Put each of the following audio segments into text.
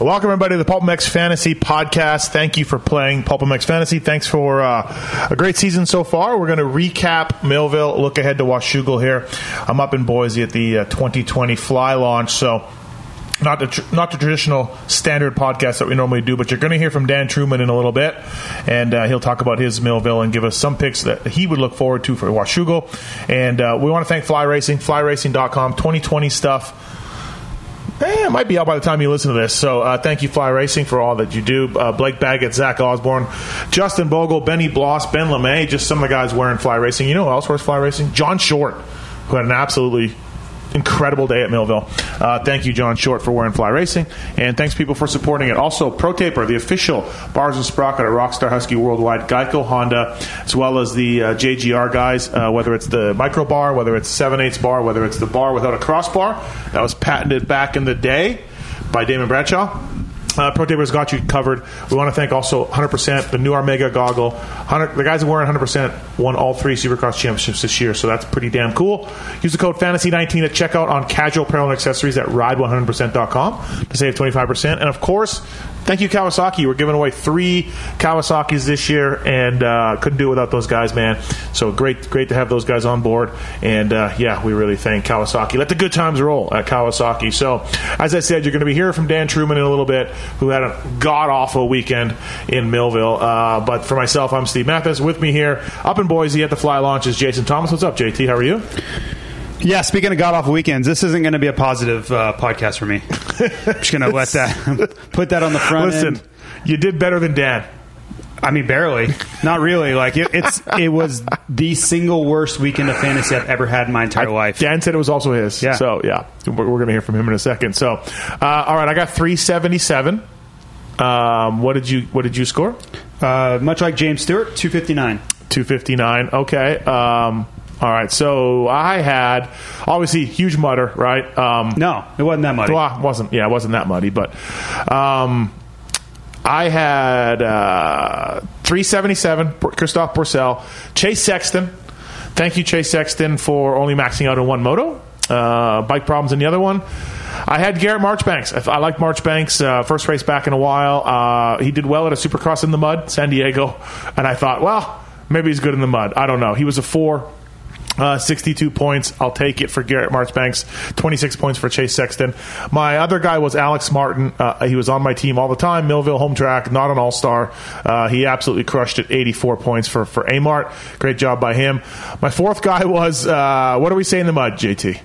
Welcome everybody to the Pulp MX Fantasy Podcast. Thank you for playing Pulp MX Fantasy. Thanks for uh, a great season so far. We're going to recap Millville, look ahead to Washougal here. I'm up in Boise at the uh, 2020 Fly launch, so not the tr- not the traditional standard podcast that we normally do, but you're going to hear from Dan Truman in a little bit, and uh, he'll talk about his Millville and give us some picks that he would look forward to for Washougal. And uh, we want to thank Fly Racing, FlyRacing.com, 2020 stuff. Eh, it might be out by the time you listen to this. So uh, thank you, Fly Racing, for all that you do. Uh, Blake Baggett, Zach Osborne, Justin Bogle, Benny Bloss, Ben LeMay, just some of the guys wearing Fly Racing. You know who else wears Fly Racing? John Short, who had an absolutely incredible day at Millville. Uh, thank you, John Short, for wearing Fly Racing, and thanks people for supporting it. Also, Pro Taper, the official bars and sprocket at Rockstar Husky Worldwide, Geico, Honda, as well as the uh, JGR guys. Uh, whether it's the micro bar, whether it's seven eighths bar, whether it's the bar without a crossbar, that was patented back in the day by Damon Bradshaw. Uh, Pro Taper's got you covered. We want to thank also 100% the new Armega goggle. 100, the guys that wearing 100% won all three Supercross championships this year, so that's pretty damn cool. Use the code Fantasy19 at checkout on casual apparel and accessories at ride100%.com to save 25%. And of course, thank you Kawasaki. We're giving away three Kawasaki's this year, and uh, couldn't do it without those guys, man. So great, great to have those guys on board. And uh, yeah, we really thank Kawasaki. Let the good times roll at Kawasaki. So as I said, you're going to be hearing from Dan Truman in a little bit, who had a god awful weekend in Millville. Uh, but for myself, I'm Steve Mathis. With me here up in Boise at the Fly Launch is Jason Thomas. What's up, JT? How are you? Yeah, speaking of god awful weekends, this isn't going to be a positive uh, podcast for me. I'm just going to let that put that on the front Listen, end. you did better than Dan. I mean, barely, not really. Like it, it's it was the single worst weekend of fantasy I've ever had in my entire life. Dan said it was also his. Yeah. So yeah, we're, we're going to hear from him in a second. So, uh, all right, I got 377. Um, what did you What did you score? Uh, much like James Stewart, two fifty nine. 259. Okay. Um, all right. So I had obviously huge mutter, right? Um, No, it wasn't that muddy. well, it wasn't yeah, it wasn't that muddy, but um, I had uh, 377. Por- Christophe Pourcel, Chase Sexton. Thank you, Chase Sexton, for only maxing out in one moto. Uh, bike problems in the other one. I had Garrett Marchbanks. I, I like Marchbanks. Uh, first race back in a while. Uh, he did well at a Supercross in the mud, San Diego, and I thought, well, maybe he's good in the mud. I don't know. He was a four. Uh, 62 points. I'll take it for Garrett Marchbanks. 26 points for Chase Sexton. My other guy was Alex Martin. Uh, he was on my team all the time. Millville home track, not an all star. Uh, he absolutely crushed it. 84 points for, for Amart. Great job by him. My fourth guy was, uh, what do we say in the mud, JT?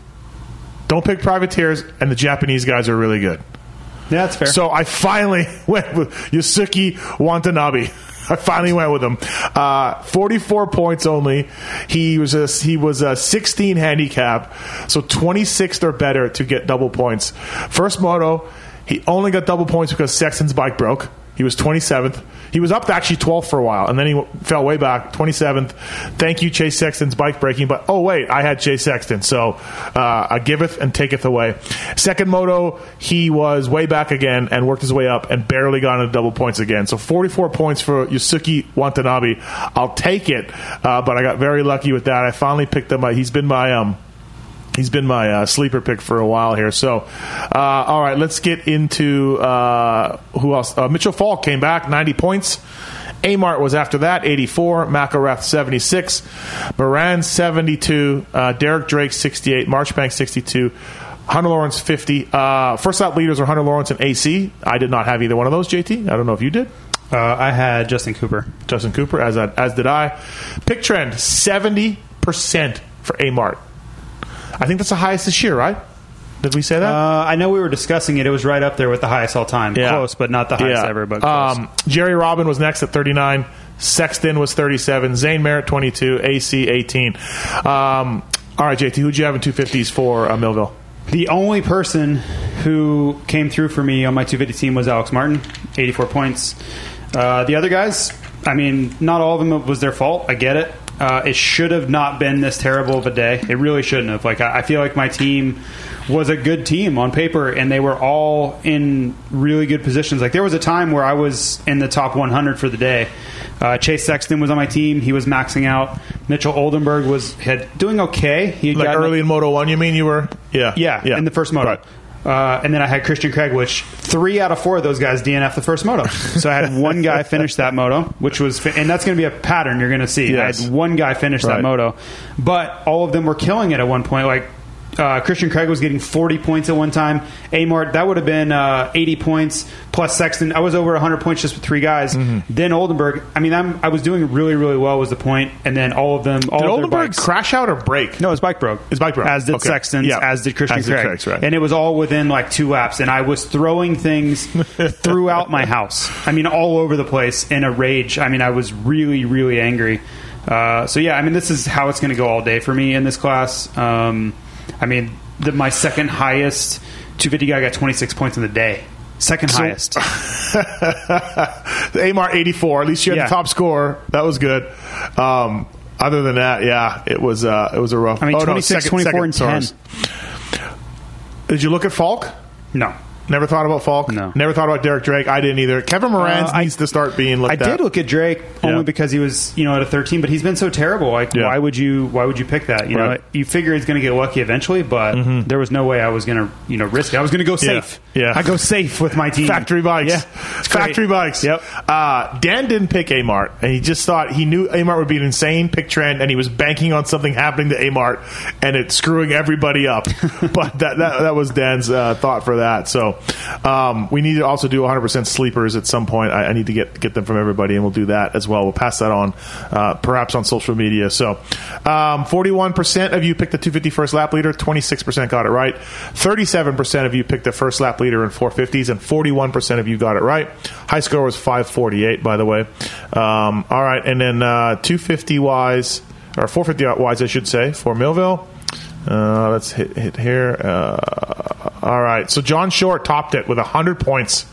Don't pick privateers, and the Japanese guys are really good. Yeah, that's fair. So I finally went with Yusuke Watanabe. I finally went with him. Uh, 44 points only. He was a he was a 16 handicap, so 26th or better to get double points. First moto, he only got double points because Sexton's bike broke. He was 27th. He was up to actually 12th for a while, and then he fell way back, 27th. Thank you, Chase Sexton's bike breaking. But oh wait, I had Chase Sexton, so uh, I giveth and taketh away. Second moto, he was way back again and worked his way up and barely got into double points again. So 44 points for Yusuke Watanabe. I'll take it, uh, but I got very lucky with that. I finally picked him. up. He's been my um, He's been my uh, sleeper pick for a while here. So, uh, all right, let's get into uh, who else. Uh, Mitchell Falk came back, 90 points. Amart was after that, 84. McElrath, 76. Moran, 72. Uh, Derek Drake, 68. Marchbank, 62. Hunter Lawrence, 50. Uh, first out leaders are Hunter Lawrence and AC. I did not have either one of those, JT. I don't know if you did. uh, I had Justin Cooper. Justin Cooper, as, I, as did I. Pick trend, 70% for Amart. I think that's the highest this year, right? Did we say that? Uh, I know we were discussing it. It was right up there with the highest all time. Yeah. Close, but not the highest ever. But close. um, Jerry Robin was next at 39. Sexton was 37. Zane Merritt 22. AC 18. Um, all right, JT, who'd you have in 250s for uh, Millville? The only person who came through for me on my 250 team was Alex Martin, 84 points. Uh, the other guys, I mean, not all of them was their fault. I get it. Uh, it should have not been this terrible of a day. It really shouldn't have. Like, I, I feel like my team was a good team on paper, and they were all in really good positions. Like, there was a time where I was in the top 100 for the day. Uh, Chase Sexton was on my team. He was maxing out. Mitchell Oldenburg was had doing okay. He had Like early in Moto 1, you mean you were? Yeah. yeah, in the first moto. Right. Uh, and then I had Christian Craig, which three out of four of those guys DNF the first moto. So I had one guy finish that moto, which was, fi- and that's going to be a pattern you're going to see. Yes. I had one guy finish Right. that moto, but all of them were killing it at one point. Like uh, Christian Craig was getting 40 points at one time. Amart, that would have been uh, 80 points plus Sexton. I was over 100 points just with three guys. Mm-hmm. Then Oldenburg. I mean, I'm, I was doing really, really well. Was the point, and then all of them, all Did of Oldenburg bikes. crash out or break? No, his bike broke. His bike broke. As did Okay. Sexton's, Yeah. as did Christian As did Craig. Craig's, right. And it was all within like two laps. And I was throwing things throughout my house. I mean, all over the place in a rage. I mean, I was really, really angry. Uh, so, yeah, I mean, this is how it's going to go all day for me in this class. Um, I mean, the, my second highest 250 guy got 26 points in the day. Second highest. the Amar 84. At least you had Yeah. the top score. That was good. Um, other than that, yeah, it was uh, it was a rough. I mean, oh, no, 26, second- 24, and second 10. stars. Did you look at Falk? No. Never thought about Falk. No. Never thought about Derek Drake. I didn't either. Kevin Moran Uh, needs to start being looked I at. did look at Drake only Yeah. because he was, you know, at a 13, but he's been so terrible. Like, Yeah. why would you? Why would you pick that? You know, you figure he's going to get lucky eventually, but there was no way I was going to, you know, risk it. I was going to go safe. Yeah. I go safe with my team. Factory bikes. Yeah, Factory bikes. Yep. Uh, Dan didn't pick Amart, and he just thought he knew Amart would be an insane pick trend, and he was banking on something happening to Amart and it screwing everybody up. but that, that that was Dan's uh, thought for that. So um, we need to also do 100% sleepers at some point. I, I need to get get them from everybody, and we'll do that as well. We'll pass that on, uh, perhaps on social media. So um, 41% of you picked the 250 first lap leader, 26% got it right. 37% of you picked the first lap leader in 450s, and 41% of you got it right. High score was 548, by the way. Um, all right, and then uh, 250 wise, or 450 wise, I should say, for Millville. Uh, let's hit, hit here. Uh, all right. So John Short topped it with 100 points.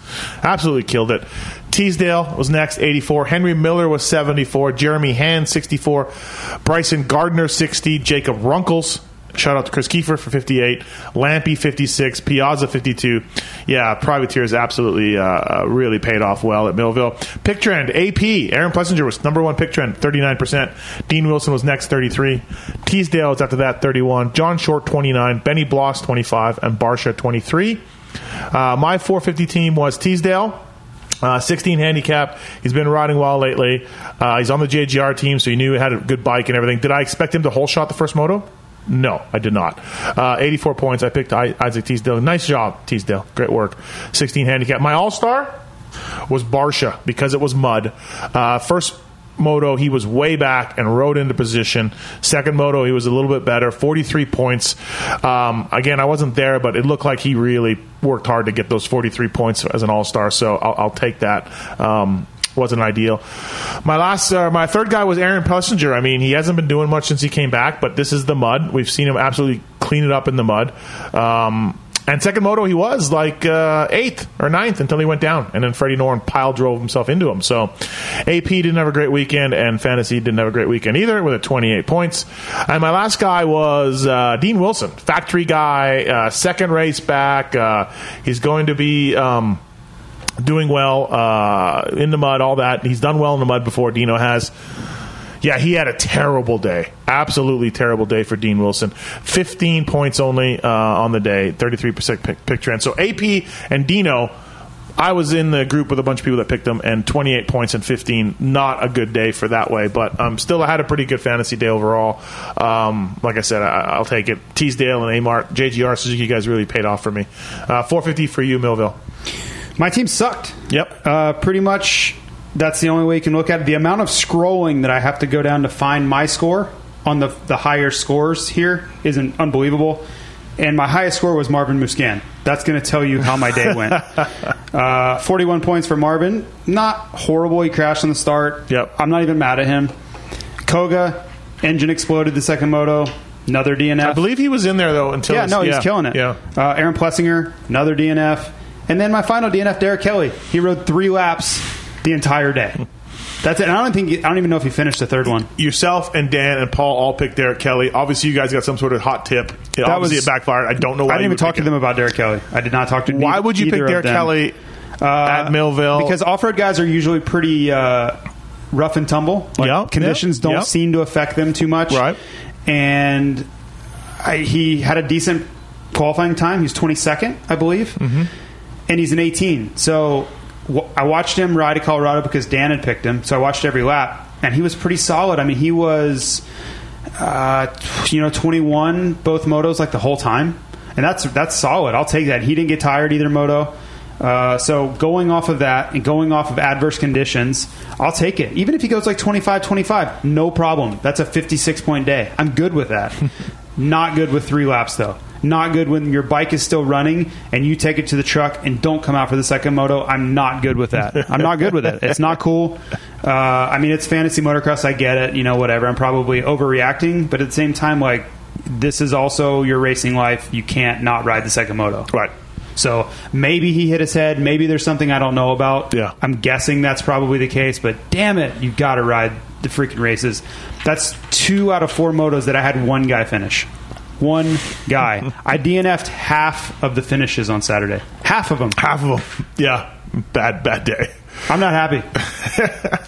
Absolutely killed it. Teasdale was next, 84. Henry Miller was 74. Jeremy Hand, 64. Bryson Gardner, 60. Jacob Runkles. Shout out to Chris Kiefer for 58. Lampy, 56. Piazza, 52. Yeah, Privateers absolutely uh, uh, really paid off well at Millville. Pick trend, AP. Aaron Plessinger was number one pick trend, 39%. Dean Wilson was next, 33. Teasdale was after that, 31. John Short, 29. Benny Bloss, 25. And Barcia, 23. Uh, my 450 team was Teasdale. Uh, 16 handicap. He's been riding well lately. Uh, he's on the JGR team, so he knew he had a good bike and everything. Did I expect him to whole shot the first moto? No, I did not. Uh, 84 points. I picked Isaac Teasdale. Nice job, Teasdale. Great work. 16 handicap. My all star was Barcia because it was mud. Uh, first moto, he was way back and rode into position. Second moto, he was a little bit better, 43 points. Um, again, I wasn't there, but it looked like he really worked hard to get those 43 points as an all star, so I'll, I'll take that. Um, wasn't ideal. My last, uh, my third guy was Aaron Plessinger. I mean, he hasn't been doing much since he came back, but this is the mud. We've seen him absolutely clean it up in the mud. Um, and second moto, he was like uh, eighth or ninth until he went down, and then Freddie Noren pile drove himself into him. So AP didn't have a great weekend, and Fantasy didn't have a great weekend either, with a 28 points. And my last guy was uh, Dean Wilson, factory guy, uh, second race back. Uh, he's going to be. Um, doing well uh, in the mud, all that. He's done well in the mud before. Dino has. Yeah, he had a terrible day. Absolutely terrible day for Dean Wilson. 15 points only uh, on the day, 33% pick, pick trend. So AP and Dino, I was in the group with a bunch of people that picked them, and 28 points and 15. Not a good day for that way, but um, still, I had a pretty good fantasy day overall. Um, like I said, I, I'll take it. Teasdale and Amart, JGR, Suzuki guys really paid off for me. Uh, 450 for you, Millville. My team sucked. Yep. Uh, pretty much, that's the only way you can look at it. The amount of scrolling that I have to go down to find my score on the the higher scores here isn't unbelievable. And my highest score was Marvin Musquin. That's going to tell you how my day went. uh, 41 points for Marvin. Not horrible. He crashed on the start. Yep. I'm not even mad at him. Koga, engine exploded the second moto. Another DNF. I believe he was in there though until Yeah, no, he's killing it. Yeah, Uh, Aaron Plessinger, another DNF. And then my final DNF, Derek Kelly. He rode three laps the entire day. That's it. And I don't think I don't even know if he finished the third one. yourself and Dan and Paul all picked Derek Kelly. Obviously, you guys got some sort of hot tip. It, obviously, was- it backfired. I don't know why. I didn't even talk to them about Derek Kelly. I did not talk to. Why would you pick Derek. Kelly Uh, at Millville? Because off-road guys are usually pretty uh, rough and tumble. Like Yeah, conditions yeah, don't yeah. seem to affect them too much. Right. And I, he had a decent qualifying time. He's 22nd, I believe, Mm-hmm. And he's an 18. So w- I watched him ride to Colorado because Dan had picked him. So I watched every lap, and he was pretty solid. I mean, he was, uh, you know, 21 both motos like the whole time, and that's that's solid. I'll take that. He didn't get tired either moto. Uh, so going off of that and going off of adverse conditions, I'll take it. Even if he goes like 25 25, no problem. That's a 56 point day. I'm good with that. Not good with three laps, though. Not good when your bike is still running and you take it to the truck and don't come out for the second moto. I'm not good with that. I'm not good with it. It's not cool. Uh, I mean, it's fantasy motocross. I get it. You know, whatever. I'm probably overreacting, but at the same time, like, this is also your racing life. You can't not ride the second moto. Right. So maybe he hit his head. Maybe there's something I don't know about. Yeah. I'm guessing that's probably the case, but damn it, you got to ride the freaking races. That's two out of four motos that I had one guy finish. One guy. I DNF'd half of the finishes on Saturday. Half of them. Half of them. Yeah. Bad, bad day. I'm not happy.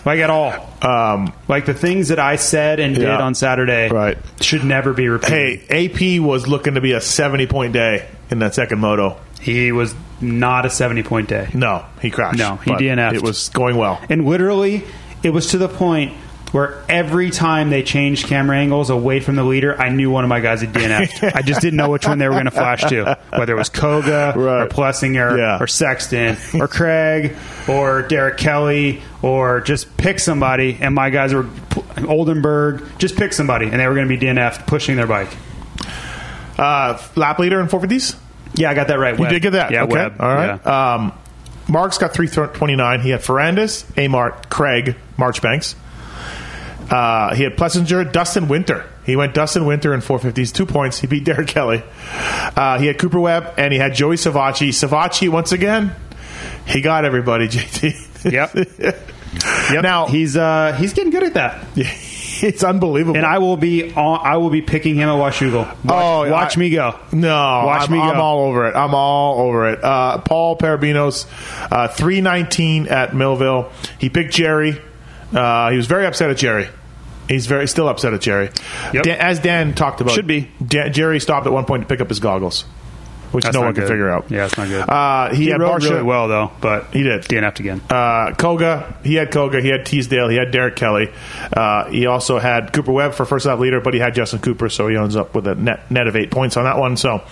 like at all. Um, Like the things that I said and did on Saturday Right. should never be repeated. hey, AP was looking to be a 70 point day in that second moto. He was not a 70 point day. No, he crashed. No, he DNF'd. It was going well. And literally, it was to the point where every time they changed camera angles away from the leader, I knew one of my guys had DNF'd. I just didn't know which one they were going to flash to, whether it was Koga or Plessinger Yeah. or Sexton or Craig or Derek Kelly or just pick somebody. And my guys were Oldenburg. Just pick somebody, and they were going to be DNF'd pushing their bike. Uh, lap leader in 450s? Yeah, I got that right. You did get that. Yeah, okay. All right. Yeah. Um, Mark's got 329. He had Ferrandis, Amart, Craig, Marchbanks. Uh, he had Plessinger, Dustin Winter. He went Dustin Winter in 450s, two points. He beat Derek Kelly. Uh, he had Cooper Webb, and he had Joey Savatgy. Savatgy, once again, he got everybody, JT. Yep. Yep. Now- he's uh, he's getting good at that. it's unbelievable. And I will be on, I will be picking him at Washougal. Watch, Oh, watch I- me go. No, Watch I'm, me go. I'm all over it. I'm all over it. Uh, Paul Parabinos, uh, three nineteen at Millville. He picked Jerry. Uh, he was very upset at Jerry. He's very still upset at Jerry. Yep. Dan, as Dan talked about, Should be. Dan, Jerry stopped at one point to pick up his goggles, which That's no one could figure out. Yeah, it's not good. Uh, he, he had rode really well though, but He did. DNF'd again. Uh, Koga, he had Koga, he had Teasdale, he had Derek Kelly. Uh, he also had Cooper Webb for first lap leader, but he had Justin Cooper, so he ends up with a net net of eight points on that one. So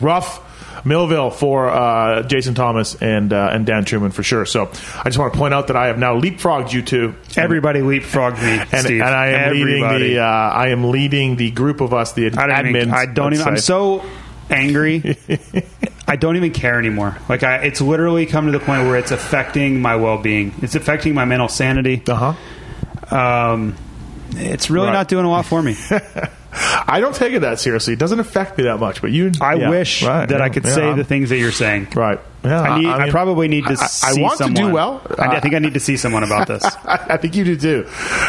rough Millville for uh, Jason Thomas and uh, and Dan Truman for sure. So I just want to point out that I have now leapfrogged you two. Everybody leapfrogged me, And, Steve. and I am Everybody. leading the uh, I am leading the group of us the I admins. even. I don't even. I'm so angry. I don't even care anymore. Like I, it's literally come to the point where it's affecting my well being. It's affecting my mental sanity. uh huh. Um, it's really Right. not doing a lot for me. I don't take it that seriously. It doesn't affect me that much, but you. I yeah, wish right, that yeah, I could yeah, say I'm- the things that you're saying. Right. Yeah, I, need, I, mean, probably need to I- I want to do well. I, I think I need to see someone about this. I think you do too.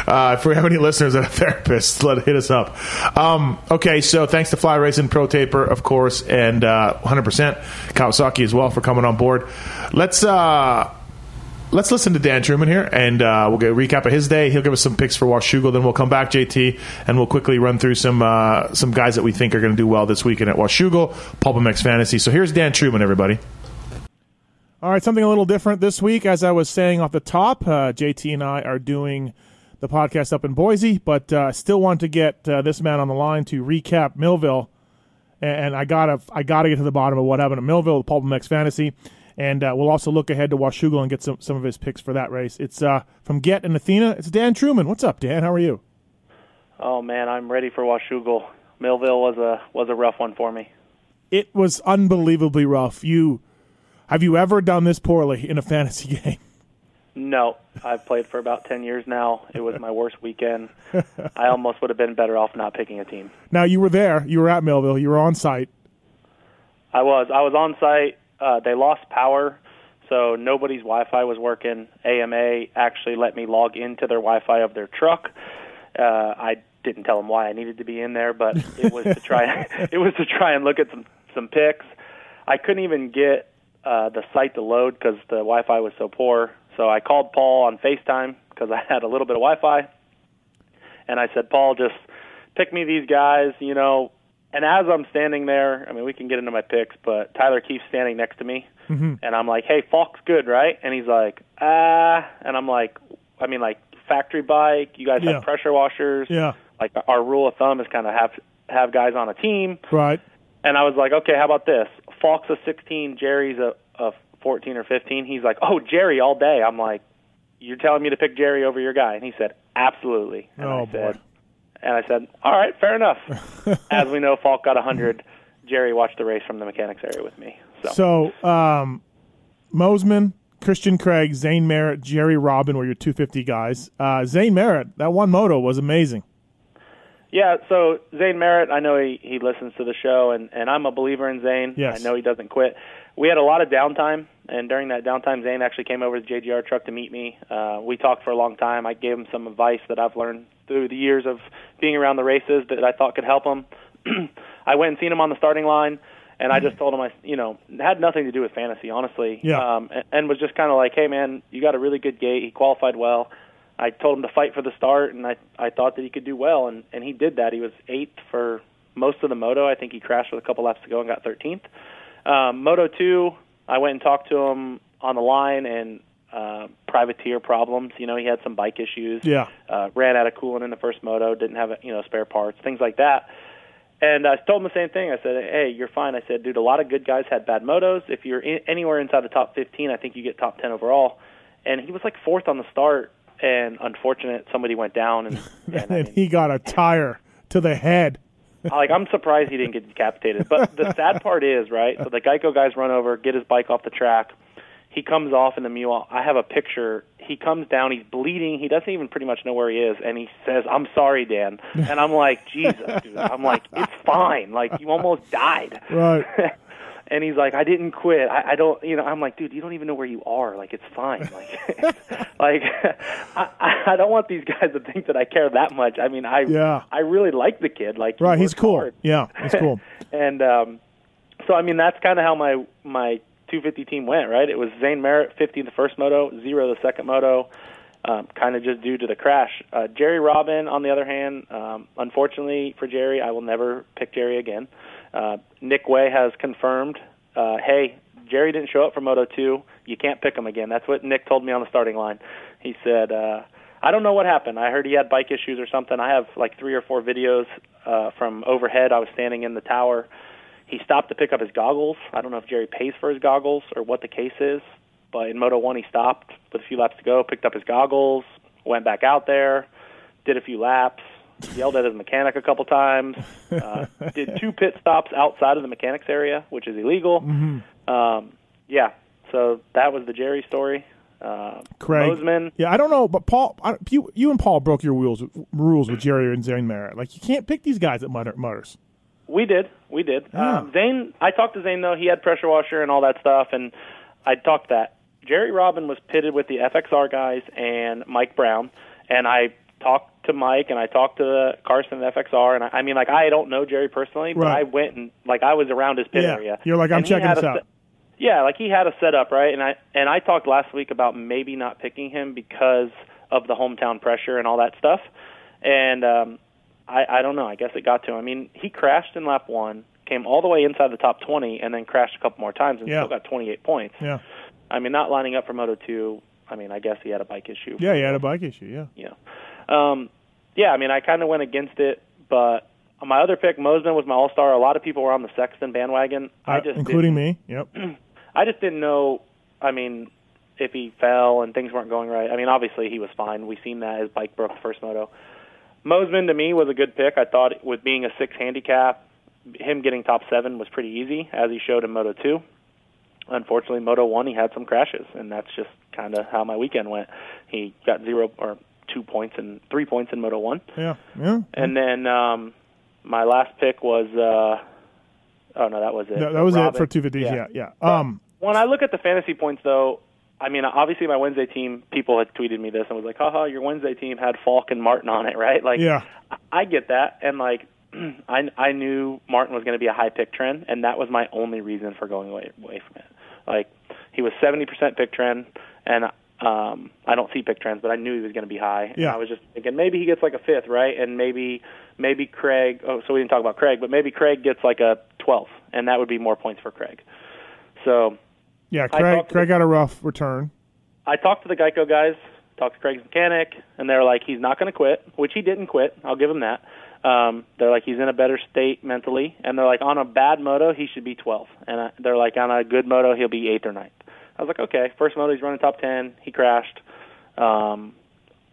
Uh, if we have any listeners that are therapists, let hit us up. Um, okay, so thanks to Fly Racing Pro Taper, of course, and uh, 100% Kawasaki as well for coming on board. Let's uh, let's listen to Dan Truman here, and uh, we'll get a recap of his day. He'll give us some picks for Washougal. Then we'll come back, JT, and we'll quickly run through some uh, some guys that we think are going to do well this weekend at Washougal, Pulp MX Fantasy. So here's Dan Truman, everybody. All right, something a little different this week. As I was saying off the top, uh, JT and I are doing the podcast up in Boise, but uh, still want to get uh, this man on the line to recap Millville. And, I gotta, I gotta get to the bottom of what happened at Millville with MX Fantasy, and uh, we'll also look ahead to Washougal and get some some of his picks for that race. It's uh, from Get and Athena. It's Dan Truman. What's up, Dan? How are you? Oh man, I'm ready for Washougal. Millville was a was a rough one for me. It was unbelievably rough. You have you ever done this poorly in a fantasy game? No, I've played for about ten years now. It was my worst weekend. I almost would have been better off not picking a team. Now you were there. You were at Millville. You were on site. I was I was on site. Uh, they lost power, so nobody's Wi-Fi was working. AMA actually let me log into their Wi-Fi of their truck. Uh, I didn't tell them why I needed to be in there, but it was to try it was to try and look at some some pics. I couldn't even get uh, the site to load because the Wi-Fi was so poor. So I called Paul on FaceTime because I had a little bit of Wi-Fi, and I said, Paul, just pick me these guys. You know, and as I'm standing there, I mean, we can get into my picks, but Tyler Keefe's standing next to me, Mm-hmm. and I'm like, "Hey, Falk's good, right?" And he's like, "Ah," and I'm like, "I mean, like factory bike. You guys Yeah. have pressure washers. Yeah. Like our rule of thumb is kind of have have guys on a team." Right. And I was like, "Okay, how about this? Falk's a 16, Jerry's a, a 14 or 15." He's like, "Oh, Jerry all day." I'm like, "You're telling me to pick Jerry over your guy?" And he said, "Absolutely." And Oh, I said, boy. And I said, "All right, fair enough." As we know, Falk got 100. Jerry watched the race from the mechanics area with me. So, So, um, Mosiman, Christian Craig, Zane Merritt, Jerry Robin were your 250 guys. Uh, Zane Merritt, that one moto was amazing. Yeah. So Zane Merritt, I know he he listens to the show, and and I'm a believer in Zane. Yes. I know he doesn't quit. We had a lot of downtime, and during that downtime, Zane actually came over to the JGR truck to meet me. Uh, we talked for a long time. I gave him some advice that I've learned through the years of being around the races that I thought could help him. I went and seen him on the starting line, and I just told him I, you know, had nothing to do with fantasy, honestly. Yeah. Um, and, and was just kind of like, hey man, you got a really good gate. He qualified well. I told him to fight for the start, and I I thought that he could do well, and and he did that. He was eighth for most of the moto. I think he crashed with a couple laps to go and got 13th. Um, moto two, I went and talked to him on the line and uh, privateer problems. You know, he had some bike issues. Yeah. Uh, ran out of coolant in the first moto. Didn't have you know spare parts, things like that. And I told him the same thing. I said, "Hey, you're fine." I said, "Dude, a lot of good guys had bad motos. If you're in, anywhere inside the top 15, I think you get top 10 overall." And he was like fourth on the start, and unfortunate somebody went down, and, and I mean, he got a tire to the head. like I'm surprised he didn't get decapitated. But the sad part is, right? So the Geico guys run over, get his bike off the track. He comes off in the mule. I have a picture. He comes down. He's bleeding. He doesn't even pretty much know where he is, and he says, "I'm sorry, Dan." And I'm like, "Jesus, dude." I'm like, "It's fine. Like you almost died." Right. and he's like, "I didn't quit. I, I don't, you know." I'm like, "Dude, you don't even know where you are. Like it's fine. Like, like I, I don't want these guys to think that I care that much. I mean, I, Yeah. I really like the kid. Like, he Right. He's cool. hard. Yeah. He's cool. And um, so, I mean, that's kind of how my my 250 team went. Right? It was Zane Merritt 50 the first moto, zero the second moto. Um, kind of just due to the crash. Uh, Jerry Robin, on the other hand, um, unfortunately for Jerry, I will never pick Jerry again. Uh, Nick Wey has confirmed, uh, hey, Jerry didn't show up for Moto 2. You can't pick him again. That's what Nick told me on the starting line. He said, uh, I don't know what happened. I heard he had bike issues or something. I have like three or four videos uh, from overhead. I was standing in the tower. He stopped to pick up his goggles. I don't know if Jerry pays for his goggles or what the case is, but in Moto 1 he stopped with a few laps to go, picked up his goggles, went back out there, did a few laps, yelled at his mechanic a couple times, uh, did two pit stops outside of the mechanics area, which is illegal. Um, yeah, so that was the Jerry story. Uh, Craig. Mosiman, Yeah, I don't know, but Paul, I, you, you and Paul broke your rules rules with Jerry and Zane Merritt. Like you can't pick these guys at Mutter, Mutters. We did. We did. Yeah. Um, Zane, I talked to Zane though. He had pressure washer and all that stuff, and I talked that. Jerry Robin was pitted with the FXR guys and Mike Brown, and I talked to Mike and I talked to Carson at FXR, and I, I mean, like I don't know Jerry personally, but Right. I went and like I was around his pit Yeah. area. You're like, I'm checking this out. se- yeah, like he had a setup right, and I and I talked last week about maybe not picking him because of the hometown pressure and all that stuff, and um, I I don't know. I guess it got to him. I mean, he crashed in lap one, came all the way inside the top 20, and then crashed a couple more times and Yeah. still got 28 points. Yeah, I mean, not lining up for Moto 2. I mean, I guess he had a bike issue. yeah, he had a bike issue. Yeah, know, um, yeah. I mean, I kind of went against it, but my other pick, Mosiman, was my All Star. A lot of people were on the Sexton bandwagon. I Uh, just including me. Yep. I just didn't know. I mean, if he fell and things weren't going right. I mean, obviously he was fine. We seen that his bike broke the first moto. Mosiman to me was a good pick. I thought with being a six handicap, him getting top seven was pretty easy, as he showed in Moto two. Unfortunately, Moto one he had some crashes, and that's just kind of how my weekend went. He got zero or two points and three points in Moto one. Yeah, yeah. And then um, my last pick was. Uh, oh no, that was it. That, that was it Robin. for two fifties. Yeah, yeah. Um, When I look at the fantasy points, though, I mean, obviously my Wednesday team, people had tweeted me this and was like, haha, your Wednesday team had Falk and Martin on it, right? Like, Yeah. I- I get that. And, like, I, I knew Martin was going to be a high pick trend, and that was my only reason for going away, away from it. Like, he was 70% pick trend, and Um, I don't see pick trends, but I knew he was going to be high. And Yeah. I was just thinking maybe he gets like a fifth, right? And maybe maybe Craig. Oh, so we didn't talk about Craig, but maybe Craig gets like a 12th, and that would be more points for Craig. So Yeah, Craig. Craig the- got a rough return. I talked to the Geico guys, talked to Craig's mechanic, and they're like, he's not going to quit, which he didn't quit. I'll give him that. Um, they're like, he's in a better state mentally, and they're like, on a bad moto, he should be 12th, and uh, they're like, on a good moto, he'll be eighth or ninth. I was like, okay. First moto, he's running top 10. He crashed. Um,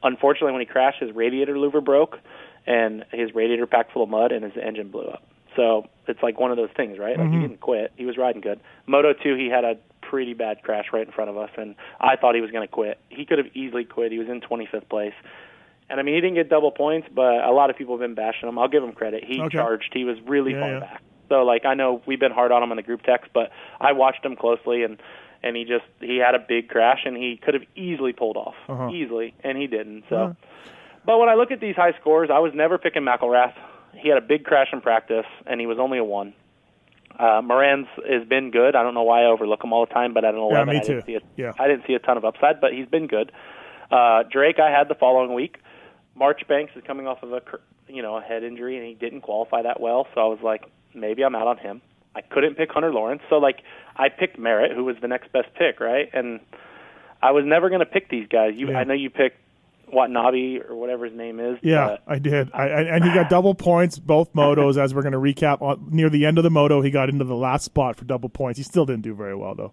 unfortunately, when he crashed, his radiator louver broke, and his radiator packed full of mud, and his engine blew up. So it's like one of those things, right? Like he didn't quit; he was riding good. Moto two, he had a pretty bad crash right in front of us, and I thought he was going to quit. He could have easily quit. He was in 25th place, and I mean, he didn't get double points, but a lot of people have been bashing him. I'll give him credit. He Okay. charged. He was really Yeah, far yeah. back. So like I know we've been hard on him in the group text, but I watched him closely and and he just he had a big crash and he could have easily pulled off Uh-huh. easily and he didn't. So, Uh. but when I look at these high scores, I was never picking McElrath. He had a big crash in practice and he was only a one. Uh, Moran's has been good. I don't know why I overlook him all the time, but at an 11, yeah, me I didn't too. see a, Yeah. I didn't see a ton of upside, but he's been good. Uh, Drake, I had the following week. Marchbanks is coming off of a you know a head injury and he didn't qualify that well, so I was like maybe I'm out on him. I couldn't pick Hunter Lawrence, so like I picked Merritt, who was the next best pick, right? And I was never going to pick these guys. You, Yeah. I know you picked Watanabe or whatever his name is. Yeah, I did. I, I, and he got double points both motos. As we're going to recap on, near the end of the moto, he got into the last spot for double points. He still didn't do very well though.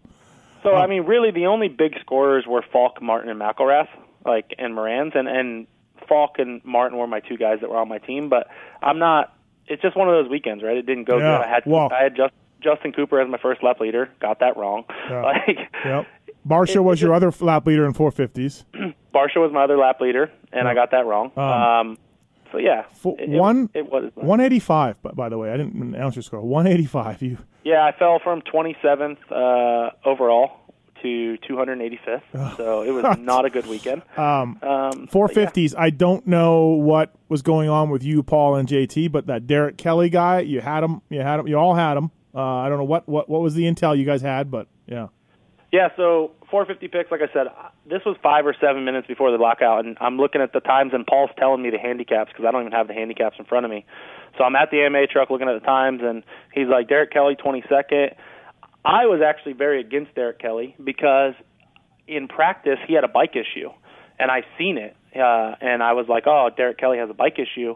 So I um, mean, really, the only big scorers were Falk, Martin, and McElrath, like and Moran's, and and Falk and Martin were my two guys that were on my team. But I'm not. It's just one of those weekends, right? It didn't go Yeah, good. I had well- I had just Justin Cooper as my first lap leader. Got that wrong. Yeah. Like Yep. Barcia was your other lap leader in 450s. Barcia was my other lap leader, and I got that wrong. Um, so yeah, Fo- it, one- It, it was 185. But by the way, I didn't announce your score. 185. You. Yeah, I fell from 27th uh, overall to 285th. So it was not a good weekend. Um, Um, 450s. I don't know what was going on with you, Paul, and JT, but that Derek Kelly guy, you had him. You had him. You all had him. Uh, I don't know what, what what was the intel you guys had, but yeah. Yeah, so 450 picks, like I said, this was five or seven minutes before the lockout, and I'm looking at the times, and Paul's telling me the handicaps because I don't even have the handicaps in front of me. So I'm at the AMA truck looking at the times, and he's like, Derek Kelly, 22nd. I was actually very against Derek Kelly because in practice he had a bike issue, and I seen it, uh, and I was like, oh, Derek Kelly has a bike issue,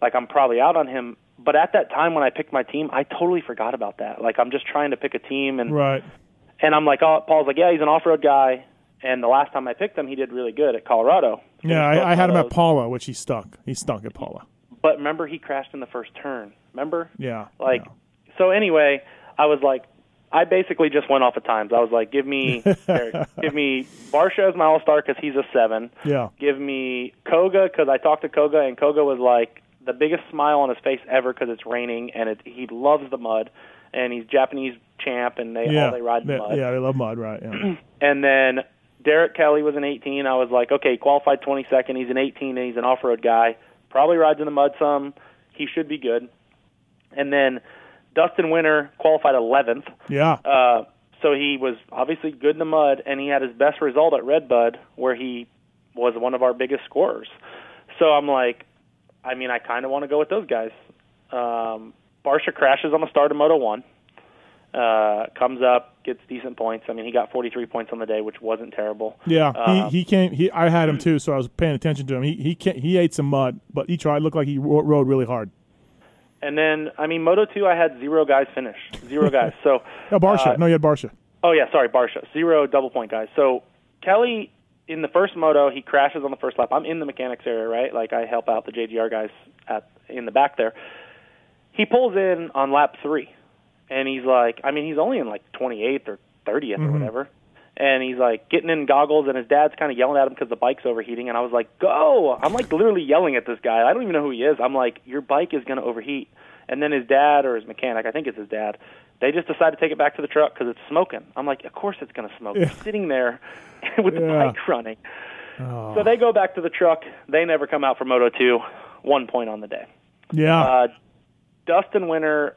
like I'm probably out on him. But at that time when I picked my team, I totally forgot about that. Like I'm just trying to pick a team, and Right. and I'm like, oh, Paul's like, yeah, he's an off-road guy. And the last time I picked him, he did really good at Colorado. Yeah, I, I had him at Pala, which he stunk. He stunk at Pala. But remember, he crashed in the first turn. Remember? Yeah. Like, yeah. so anyway, I was like, I basically just went off of times. I was like, give me, Eric, give me Barcia as my all-star because he's a seven. Yeah. Give me Koga because I talked to Koga and Koga was like the biggest smile on his face ever because it's raining and it, he loves the mud and he's Japanese champ and they Yeah. all they ride in yeah, mud. yeah, they love mud, right? Yeah. And then Derek Kelly was an 18. I was like, okay, qualified 22nd. He's an 18 and he's an off-road guy. Probably rides in the mud some. He should be good. And then Dustin Winter qualified 11th. yeah. Uh, so he was obviously good in the mud, and he had his best result at Redbud, where he was one of our biggest scorers. So I'm like, I mean, I kind of want to go with those guys. Um, Barcia crashes on the start of Moto One, uh, comes up, gets decent points. I mean, he got 43 points on the day, which wasn't terrible. Yeah, Um, he, he came. He I had him too, so I was paying attention to him. He he ca he ate some mud, but he tried. Looked like he rode really hard. And then, I mean, Moto Two, I had zero guys finish, zero guys. So Oh, Barcia. Uh, no, you had Barcia. Oh yeah, sorry, Barcia. Zero double point guys. So Kelly in the first moto, he crashes on the first lap. I'm in the mechanics area, right? Like I help out the JGR guys at in the back there. He pulls in on lap three, and he's like, I mean, he's only in like 28th or 30th or whatever. And he's like getting in goggles, and his dad's kind of yelling at him because the bike's overheating. And I was like, "Go!" I'm like literally yelling at this guy. I don't even know who he is. I'm like, "Your bike is going to overheat." And then his dad or his mechanic, I think it's his dad, they just decide to take it back to the truck because it's smoking. I'm like, of course it's going to smoke. It's sitting there with the bike running. So they go back to the truck. They never come out for Moto 2. One point on the day. Yeah, Uh, Dustin Winter,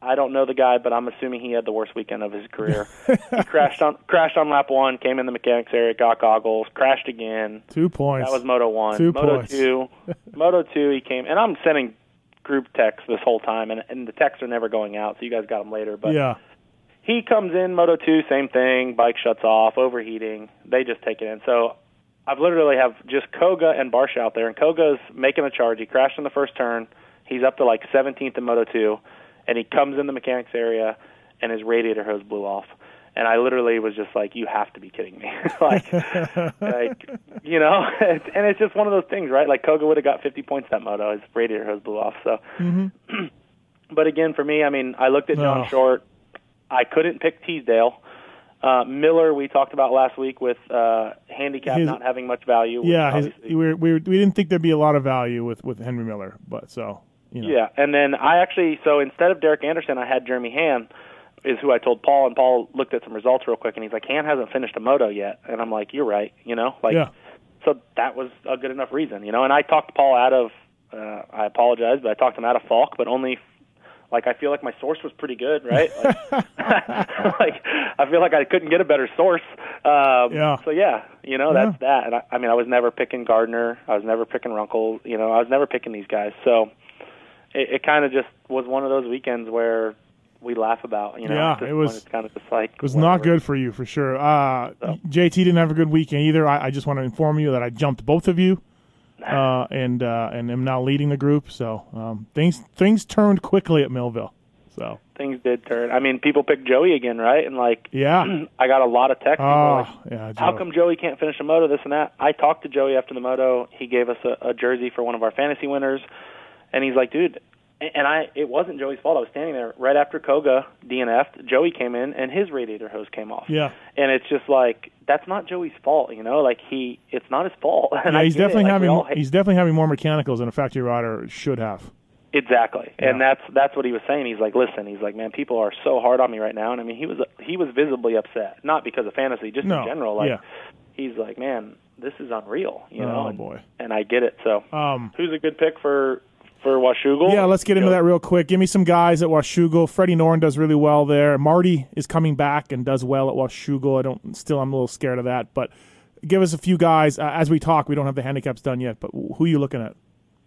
I don't know the guy, but I'm assuming he had the worst weekend of his career. he crashed on crashed on lap one, came in the mechanics area, got goggles, crashed again. Two points. That was Moto one. Two Moto points. two, Moto two. He came, and I'm sending group texts this whole time, and and the texts are never going out, so you guys got them later. But yeah. he comes in Moto 2, same thing. Bike shuts off, overheating. They just take it in. So I've literally have just Koga and Barsh out there, and Koga's making a charge. He crashed in the first turn. He's up to like 17th in Moto 2, and he comes in the mechanics area, and his radiator hose blew off. And I literally was just like, "You have to be kidding me!" like, like, you know. And it's just one of those things, right? Like Koga would have got 50 points that moto. His radiator hose blew off. So, but again, for me, I mean, I looked at John Oh. Short. I couldn't pick Teasdale. Uh, Miller, we talked about last week with uh, handicap His- not having much value. Yeah, his, we, were, we, were, we didn't think there'd be a lot of value with, with Henry Miller, but so you know. Yeah, and then I actually so instead of Derek Anderson, I had Jeremy Hand, is who I told Paul, and Paul looked at some results real quick, and he's like, Hand hasn't finished a moto yet, and I'm like, you're right, you know, like, Yeah. so that was a good enough reason, you know, and I talked Paul out of, uh, I apologize, but I talked him out of Falk, but only. Like I feel like my source was pretty good, right? Like, like I feel like I couldn't get a better source. Um, Yeah. So yeah, you know that's that. And I, I mean, I was never picking Gardner. I was never picking Runkle. You know, I was never picking these guys. So it, it kind of just was one of those weekends where we laugh about. You know, Yeah, it was- kind of just like It was not good for you for sure. Uh, So. JT didn't have a good weekend either. I, I just want to inform you that I jumped both of you, uh, and uh, and am now leading the group. So um, things things turned quickly at Millville. So Things did turn. I mean, people picked Joey again, right? And like, yeah, I got a lot of texts. oh like, yeah. How come Joey can't finish a moto? This and that. I talked to Joey after the moto. He gave us a, a jersey for one of our fantasy winners, and he's like, "Dude," and I. It wasn't Joey's fault. I was standing there right after Koga DNF'd. Joey came in, and his radiator hose came off. Yeah, And it's just like that's not Joey's fault, you know. Like he, it's not his fault. And yeah. He's definitely Like, having hate- he's definitely having more mechanicals than a factory rider should have. Exactly, and that's that's what he was saying. He's like, listen, he's like, man, people are so hard on me right now, and I mean, he was he was visibly upset, not because of fantasy, just No, in general. Like, yeah. he's like, man, this is unreal, you Oh, know. and, boy. and I get it. So, Um, who's a good pick for for Washougal? Yeah, let's get into that real quick. Give me some guys at Washougal. Freddie Noren does really well there. Marty is coming back and does well at Washougal. I don't. Still, I'm a little scared of that. But give us a few guys uh, as we talk. We don't have the handicaps done yet, but who are you looking at?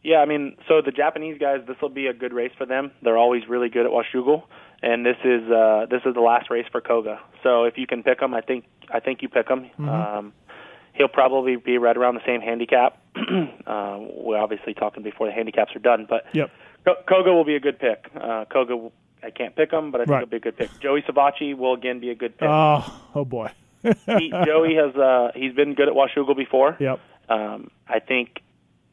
Yeah, I mean, so the Japanese guys, this will be a good race for them. They're always really good at Washougal, and this is uh, this is the last race for Koga. So if you can pick them, I think I think you pick him. Um, he'll probably be right around the same handicap. uh, we're obviously talking before the handicaps are done, but Yep. Ko- Koga will be a good pick. Uh, Koga, I can't pick him, but I think Right. he'll be a good pick. Joey Savatgy will again be a good pick. Oh, oh boy. he, Joey has uh, he's been good at Washougal before. Yep. Um, I think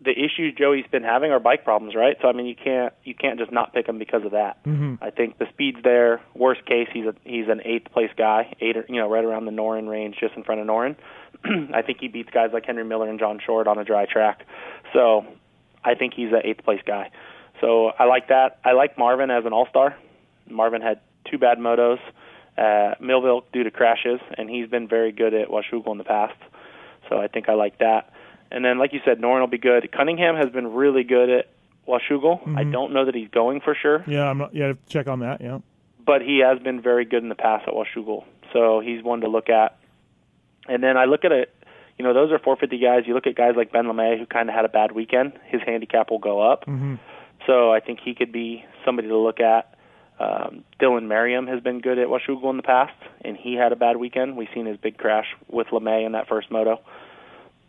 the issues Joey's been having are bike problems, right? So I mean, you can't you can't just not pick him because of that. Mm-hmm. I think the speed's there. Worst case, he's a he's an eighth place guy, eight or, you know, right around the Noren range, just in front of Noren. I think he beats guys like Henry Miller and John Short on a dry track. So I think he's an eighth place guy. So I like that. I like Marvin as an all star. Marvin had two bad motos, uh, Millville due to crashes, and he's been very good at Washougal in the past. So I think I like that. And then, like you said, Noren will be good. Cunningham has been really good at Washougal. I don't know that he's going for sure, Yeah, I'm not. Yeah, check on that. Yeah. but he has been very good in the past at Washougal. So he's one to look at. And then I look at it. You know, those are 450 guys. You look at guys like Ben LeMay, who kind of had a bad weekend. His handicap will go up. Mm-hmm. So I think he could be somebody to look at. Um, Dylan Merriam has been good at Washougal in the past, and he had a bad weekend. We've seen his big crash with LeMay in that first moto.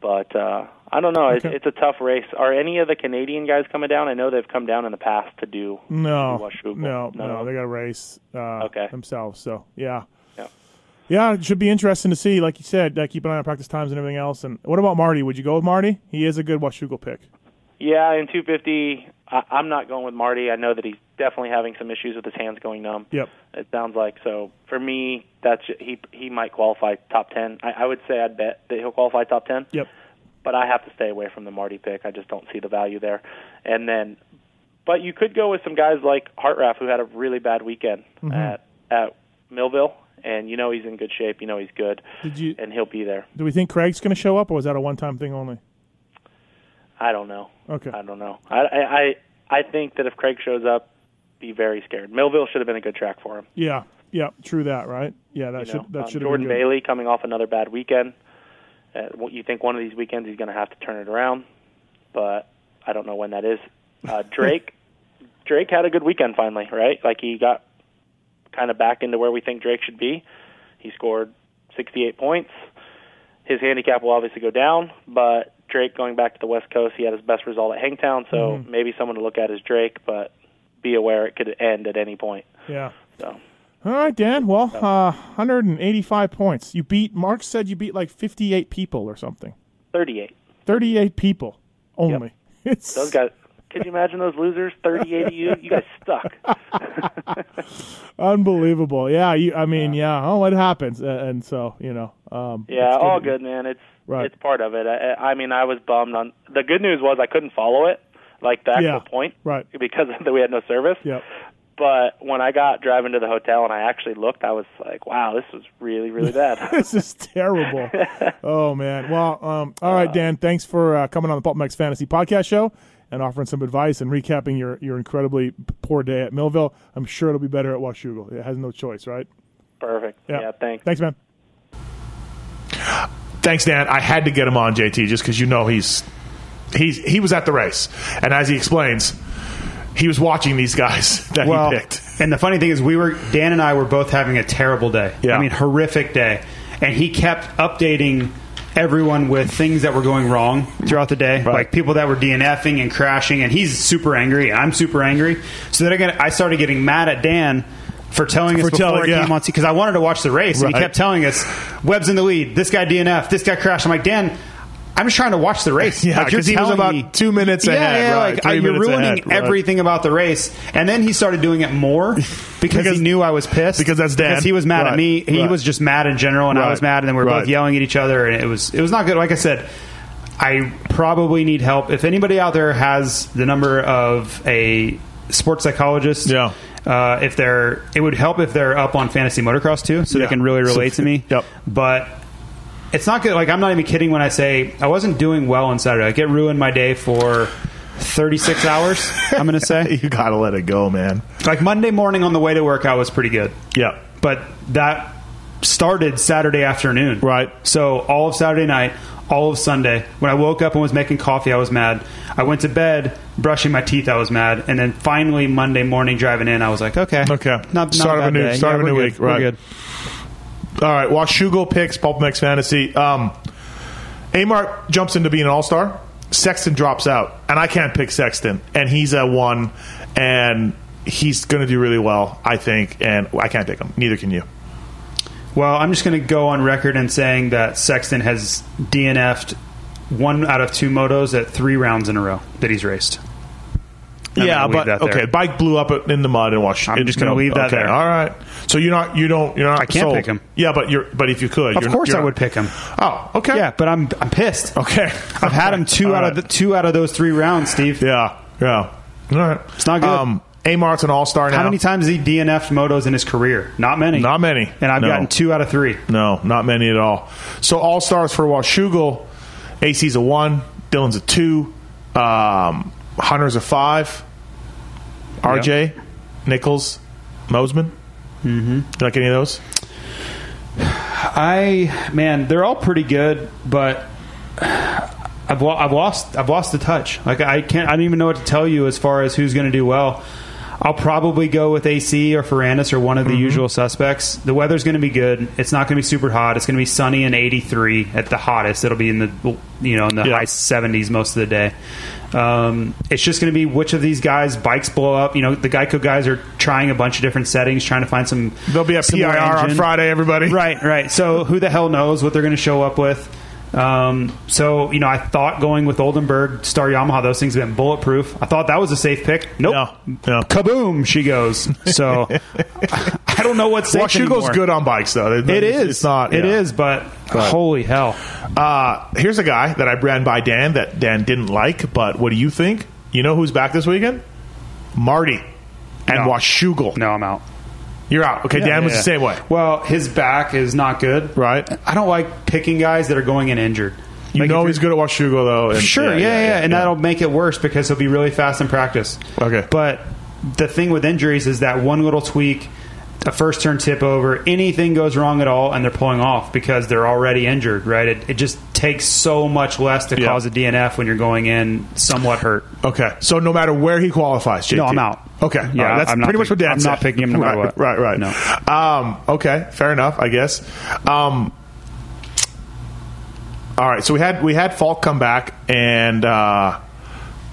But uh, I don't know. It's, Okay. it's a tough race. Are any of the Canadian guys coming down? I know they've come down in the past to do. No, Washougal. no, No, no. They got to race uh, Okay. themselves. So yeah. Yeah. It should be interesting to see. Like you said, uh, keep an eye on practice times and everything else. And what about Marty? Would you go with Marty? He is a good Washougal pick. Yeah, in 250, I, I'm not going with Marty. I know that he's definitely having some issues with his hands going numb. Yep. It sounds like so. For me, that's he he might qualify top 10. I, I would say I'd bet that he'll qualify top 10. Yep. but I have to stay away from the Marty pick. I just don't see the value there. And then, but you could go with some guys like Hartranft, who had a really bad weekend Mm-hmm. at at Millville, and you know he's in good shape. You know he's good, Did you? and he'll be there. Do we think Craig's going to show up, or was that a one-time thing only? I don't know. Okay. I don't know. I I I, think that if Craig shows up, be very scared. Millville should have been a good track for him. Yeah, yeah, true that, right? Yeah, that You should know? that Um, should Jordan. Bailey coming off another bad weekend. Uh, what you think one of these weekends he's going to have to turn it around, but I don't know when that is. Uh, Drake, Drake had a good weekend finally, right? Like he got kind of back into where we think Drake should be. He scored 68 points. His handicap will obviously go down, but Drake going back to the West Coast, he had his best result at Hangtown, so Mm-hmm. maybe someone to look at is Drake, but be aware it could end at any point. Yeah. So All right, Dan. Well, uh, 185 points. You beat. Mark said you beat like 58 people or something. 38. 38 people only. It's Those guys. Could you imagine those losers? 38 of you. You guys stuck. unbelievable. Yeah. You. I mean, yeah. Oh, it happens, and so you know. Um, Yeah, all good, man. It's Right. it's part of it. I, I mean, I was bummed on. The good news was I couldn't follow it, like the actual Yeah, point, right. Because we had no service. Yep. But when I got driving to the hotel and I actually looked, I was like, "Wow, this was really, really bad." this is terrible. oh man. Well, um, all right, Dan. Thanks for uh, coming on the Pulp Fantasy Podcast Show and offering some advice and recapping your your incredibly poor day at Millville. I'm sure it'll be better at Washougal. It has no choice, right? Perfect. Yeah. thanks. Thanks, man. Thanks, Dan. I had to get him on JT just because you know he's he's he was at the race, and as he explains, he was watching these guys that well, he picked. and the funny thing is, we were Dan and I were both having a terrible day. Yeah. I mean, horrific day, and he kept updating everyone with things that were going wrong throughout the day, like people that were DNFing and crashing, and he's super angry. I'm super angry. So then I, got, I started getting mad at Dan. For telling us For before telling- I came yeah. on because I wanted to watch the race, and he kept telling us Webb's in the lead. This guy DNF. This guy crashed. I'm like Dan. I'm just trying to watch the race. Yeah, like, you're 'cause he was about me- two minutes yeah, ahead, Yeah, right, like I, you're ruining ahead, right. everything about the race. And then he started doing it more because, Because- he knew I was pissed. because that's Dan. Because he was mad Right, at me. He right. was just mad in general, and I was mad, and then we were right. both yelling at each other, and it was it was not good. Like I said, I probably need help. If anybody out there has the number of a sports psychologist, Yeah. Uh, if they're, it would help if they're up on fantasy motocross too, so Yeah. they can really relate to me. Yep. But it's not good. Like I'm not even kidding when I say I wasn't doing well on Saturday. Like it ruined my day for 36 hours. I'm going to say. you gotta let it go, man. Like Monday morning on the way to work, I was pretty good. Yeah, But that started Saturday afternoon. Right. So all of Saturday night, all of Sunday. When I woke up and was making coffee, I was mad. I went to bed brushing my teeth. I was mad. And then finally Monday morning driving in, I was like, okay, Okay. not, not Start of a new- day. start Yeah, of a new good. week, right. All right, Washougal picks PulpMX Fantasy. Um, J-Mart jumps into being an all star. Sexton drops out, and I can't pick Sexton, and he's at one, and he's going to do really well, I think, and I can't take him. Neither can you. Well, I'm just going to go on record and saying that Sexton has DNF'd one out of two motos at three rounds in a row that he's raced. I'm yeah, but okay, bike blew up in the mud and wash. I'm just gonna leave that okay, there. All right. So you're not, you don't, you're not. I can't sold. pick him. Yeah, but you're, but if you could, Of you're, course, I would pick him. Oh, okay. Yeah, but I'm I'm pissed. Okay. I've had him two All out right. of the two out of those three rounds, Steve. Yeah, yeah. All right. It's not good. Um, J-Mart's an all star now. How many times has he DNF'd motos in his career? Not many. Not many. And I've No. gotten two out of three. No, not many at all. So all stars for Washougal. AC's a one. Dylan's a two. Um, Hunter's a five. RJ, Nichols, Mosiman. Mm-hmm. You like any of those? I man, they're all pretty good, but I've I've lost I've lost the touch. Like I can't I don't even know what to tell you as far as who's going to do well. I'll probably go with AC or Ferrandis or one of the usual suspects. The weather's going to be good. It's not going to be super hot. It's going to be sunny and 83 at the hottest. It'll be in the you know in the Yeah. high 70s most of the day. Um, it's just going to be which of these guys bikes blow up. You know, the Geico guys are trying a bunch of different settings, trying to find some. There'll be a PIR on. Friday, everybody. Right, right. So who the hell knows what they're going to show up with? Um, so you know, I thought going with Oldenburg, Star Yamaha, those things have been bulletproof. I thought that was a safe pick. Nope. Yeah, yeah. Kaboom! She goes. So I don't know what's safe Washougal's anymore. Goes good on bikes, though. It, It it's- is. It's not. It yeah. is. But, holy hell! Uh, here's a guy that I ran by Dan that Dan didn't like, but what do you think? You know who's back this weekend? Marty and No. Washougal. No, I'm out. You're out. Okay, Dan was Yeah. the same way. Well, his back is not good. Right. I don't like picking guys that are going in injured. You Like, know he's good at Washougal, though. and- Sure, yeah, yeah, and yeah. that'll make it worse because he'll be really fast in practice. Okay. but the thing with injuries is that one little tweak, a first turn tip over, anything goes wrong at all, and they're pulling off because they're already injured. Right? It, it just takes so much less to Yeah. cause a DNF when you're going in somewhat hurt. Okay, so no matter where he qualifies, JT. No, I'm out. Okay, Yeah, right, that's I'm pretty much pick- what Dan I'm said. not picking him no matter right, what. Right, right. No. Um, okay, fair enough, I guess. Um, all right, so we had we had Falk come back, and uh,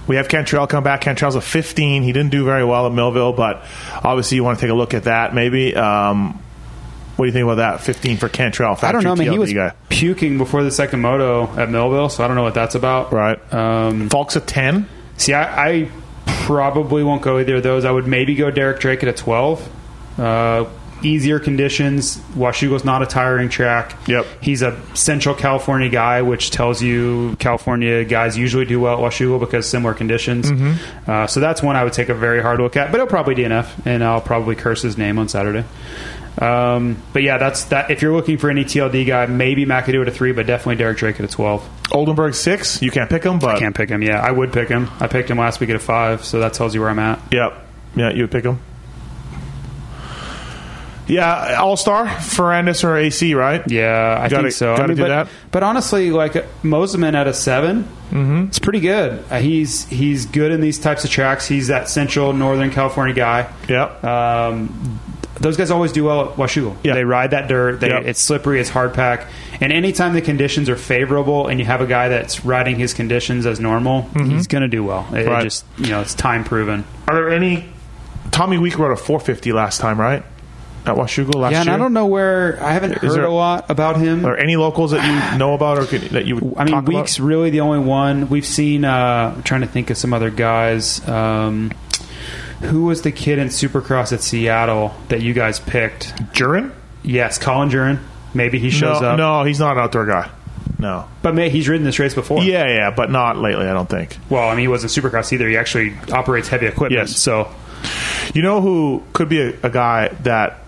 we have Cantrell come back. Cantrell's a 15. He didn't do very well at Millville, but obviously you want to take a look at that. Maybe. Um, what do you think about that? 15 for Cantrell. I don't know. I mean, he was guy. Puking before the second moto at Millville, so I don't know what that's about. right. Um, Falk's a 10. See, I, I probably won't go either of those. I would maybe go Derek Drake at a 12. Uh, easier conditions. Washougal's not a tiring track. Yep. He's a Central California guy, which tells you California guys usually do well at Washougal because similar conditions. Mm-hmm. Uh, so that's one I would take a very hard look at. But it'll probably DNF, and I'll probably curse his name on Saturday. Um, but yeah, that's that. If you're looking for any TLD guy, maybe McAdoo at a three, but definitely Derek Drake at a twelve. Oldenburg 6. You can't pick him, but. You can't pick him. Yeah, I would pick him. I picked him last week at a five, so that tells you where I'm at. Yep. Yeah, you would pick him. Yeah, All Star, Ferrandis or AC, right? Yeah, I Gotta- think so. I gotta mean, do but, that. but honestly, like Mosiman at a 7 mm-hmm. it's pretty good. Uh, he's he's good in these types of tracks. He's that Central Northern California guy. Yep. Um, those guys always do well at Washougal. Yeah. They ride that dirt. They, Yep. It's slippery. It's hard pack. And anytime the conditions are favorable, and you have a guy that's riding his conditions as normal, he's going to do well. It, it Right. just you know, it's time proven. Are there any? Tommy Week rode a 450 last time, right? At Washougal last Yeah, and year. I don't know where I haven't heard there- a lot about him. Are there any locals that you know about or could, that you would? I mean, talk about? Weeks really the only one we've seen. Uh, I'm trying to think of some other guys. Um, who was the kid in Supercross at Seattle that you guys picked? Jurin? Yes, Colin Jurin. Maybe he shows no, up. no, he's not an outdoor guy. No. but may, he's ridden this race before. Yeah, yeah, but not lately. I don't think. Well, I mean, he wasn't Supercross either. He actually operates heavy equipment. Yes. So You know who could be a, a guy that?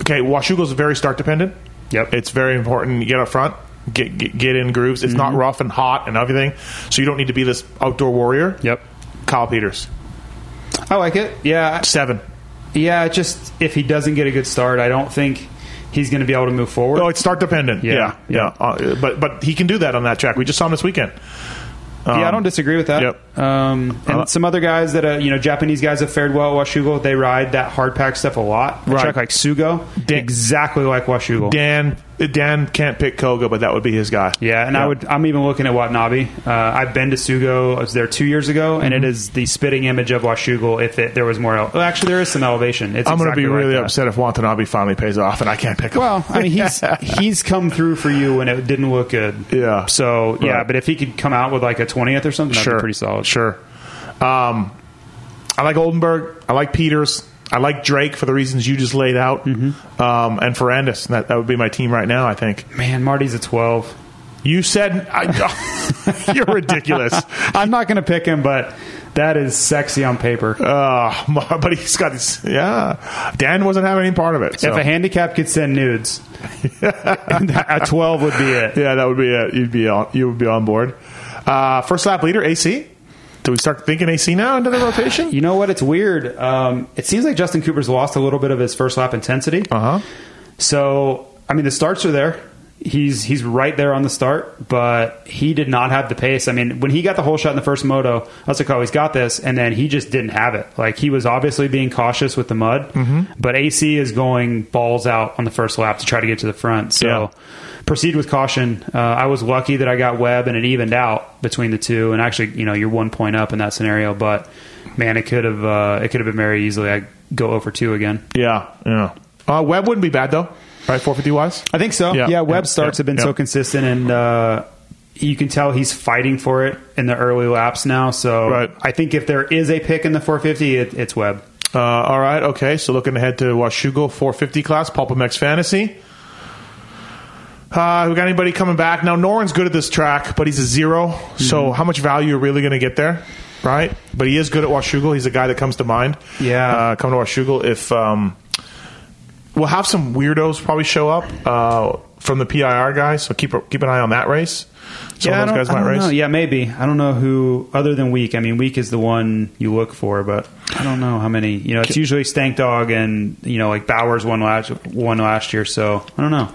Okay, Washougal's very start dependent. Yep. It's very important. You get up front, get get, get in grooves. It's Mm-hmm. not rough and hot and everything, so you don't need to be this outdoor warrior. yep. Kyle Peters, I like it. Yeah, seven. yeah. Just if he doesn't get a good start, I don't think he's going to be able to move forward. Oh, it's start dependent. Yeah, Yeah, yeah. Uh, but but he can do that on that track. We just saw him this weekend. yeah, I don't disagree with that. yep. Um, and Uh, some other guys that uh, you know, Japanese guys have fared well at Washougal. They ride that hard pack stuff a lot. A track like Sugo, Dan- exactly like Washougal. Dan Dan can't pick Koga, but that would be his guy. yeah, and I would. I'm even looking at Watanabe. Uh, I've been to Sugo. I was there two years ago, and Mm-hmm. it is the spitting image of Washougal. If it, there was more, well, actually, there is some elevation. It's I'm going to be really upset if Watanabe finally pays off and I can't pick him. Well, I mean, he's he's come through for you when it didn't look good. Yeah. So yeah, Right. but if he could come out with like a twentieth or something, sure, be pretty solid. Sure. Um, I like Oldenburg. I like Peters. I like Drake for the reasons you just laid out. Mm-hmm. Um, and Ferrandis. That, that would be my team right now, I think. Man, Marty's a twelve. You said. I, you're ridiculous. I'm not going to pick him, but that is sexy on paper. Uh, but he's got his. Yeah. Dan wasn't having any part of it. So. If a handicap could send nudes, a 12 would be it. yeah, that would be it. You'd be on, you would be on board. Uh, first lap leader, AC. Do we start thinking AC now into the rotation? You know what? It's weird. Um, it seems like Justin Cooper's lost a little bit of his first lap intensity. Uh huh. So, I mean, the starts are there. He's he's right there on the start, but he did not have the pace. I mean, when he got the whole shot in the first moto, I was like, "Oh, he's got this," and then he just didn't have it. Like he was obviously being cautious with the mud, but AC is going balls out on the first lap to try to get to the front. So. Yeah. Proceed with caution. Uh, I was lucky that I got Webb and it evened out between the two. And actually, you know, you're one point up in that scenario. But man, it could have uh, it could have been very easily. I go over two again. Yeah. Yeah. Uh, Webb wouldn't be bad though, right? 450 wise. I think so. Yeah. Yeah, Webb Yeah. starts Yeah. have been so consistent, and uh, you can tell he's fighting for it in the early laps now. So Right. I think if there is a pick in the 450, it, it's Webb. Uh, all right. Okay. So looking ahead to Washougal 450 class, PulpMX Fantasy. Uh, we got anybody coming back now? Noren's good at this track, but he's a 0 So how much value are really going to get there, right? But he is good at Washougal. He's a guy that comes to mind. Yeah. uh, come to Washougal if um, we'll have some weirdos probably show up. Uh, from the PIR guys. So keep keep an eye on that race. Some yeah, of those guys might race. know. Yeah, maybe. I don't know who other than Week. I mean, Week is the one you look for, but I don't know how many. You know, it's usually Stank Dog and you know like Bowers won last won last year. So I don't know.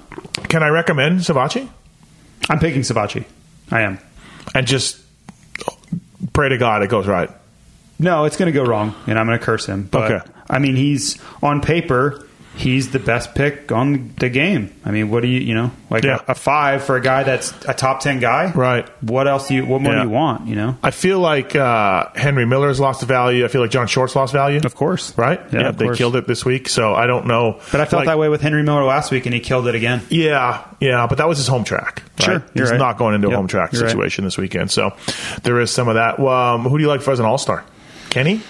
Can I recommend Savatgy? I'm picking Savatgy. I am. And just pray to God it goes right. No, it's going to go wrong, and I'm going to curse him. But Okay. I mean, he's on paper. He's the best pick on the game. I mean, what do you, you know, like Yeah. a, a five for a guy that's a top ten guy, Right. What else do you? What more Yeah. do you want? You know, I feel like uh, Henry Miller's lost value. I feel like John Short's lost value. of course, Right? Yeah, of they course. killed it this week. So I don't know. But I felt Like, that way with Henry Miller last week, and he killed it again. Yeah, yeah, but that was his home track. right? Sure, you're he's right. not going into a home track you're right. situation this weekend. So there is some of that. Um, who do you like for as an All Star? Kenny,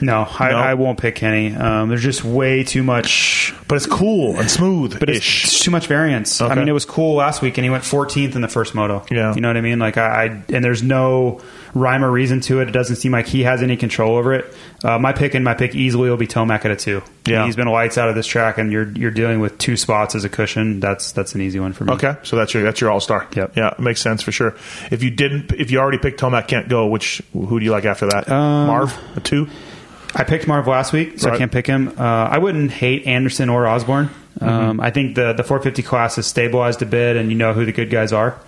No, I, No? I won't pick Kenny. Um, there's just way too much. but it's cool and smooth. But it's, it's too much variance. I Okay. mean, it was cool last week, and he went 14th in the first moto. Yeah. you know what I mean. Like I, I and there's no rhyme or reason to it. It doesn't seem like he has any control over it. Uh, my pick and my pick easily will be Tomac at a two. Yeah. he's been lights out of this track, and you're you're dealing with two spots as a cushion. That's that's an easy one for me. Okay, so that's your that's your All Star. Yep. Yeah, it makes sense for sure. If you didn't, if you already picked Tomac can't go, which who do you like after that? Um, Marv a two. I picked Marv last week, so Right. I can't pick him. Uh, I wouldn't hate Anderson or Osborne. Mm-hmm. Um, I think the the 450 class has stabilized a bit, and you know who the good guys are.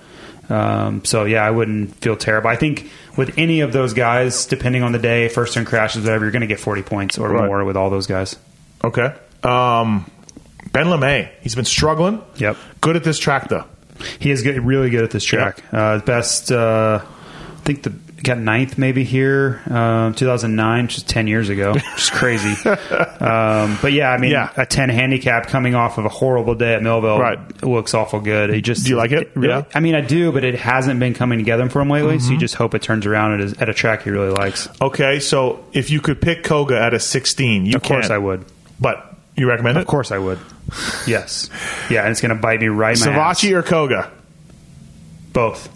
Um, so yeah, I wouldn't feel terrible. I think with any of those guys, depending on the day, first turn crashes, whatever, you're going to get 40 points or Right. more with all those guys. Okay. Um, ben LaMay, he's been struggling. Yep. Good at this track though. He is good, really good at this track. Uh, best, uh, I think the got ninth maybe here, um, 2009, which is 10 years ago, which is crazy. um, but yeah, I mean, Yeah. a 10 handicap coming off of a horrible day at Millville Right. looks awful good. He just Do you like it? really, Yeah. I mean, I do, but it hasn't been coming together for him lately. So you Mm-hmm. just hope it turns around at, a- at a track he really likes. Okay, so if you could pick Koga at a 16, you Of course, can. I would. But you recommend it? Of course, I would. Yes. Yeah, and it's going to bite me right in my ass. Savatgy or Koga? Both.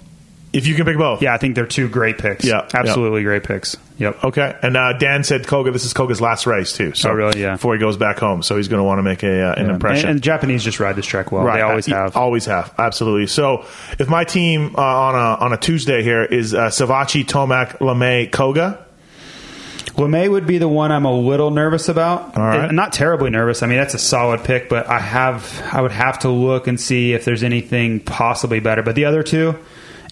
If you can pick both. Yeah, I think they're two great picks. Yeah, absolutely great picks. Yep. Okay. And uh, Dan said Koga. This is Koga's last race too. So Oh, really? Yeah. Before he goes back home, so he's going to want to make a uh, an Yeah. impression. And, and Japanese just ride this track well. They always Uh, have. Always have. Absolutely. So if my team uh, on a on a Tuesday here is uh, Savatgy, Tomac, LaMay, Koga. LaMay would be the one I'm a little nervous about. All right. Not terribly nervous. I mean, that's a solid pick, but I have I would have to look and see if there's anything possibly better. But the other two,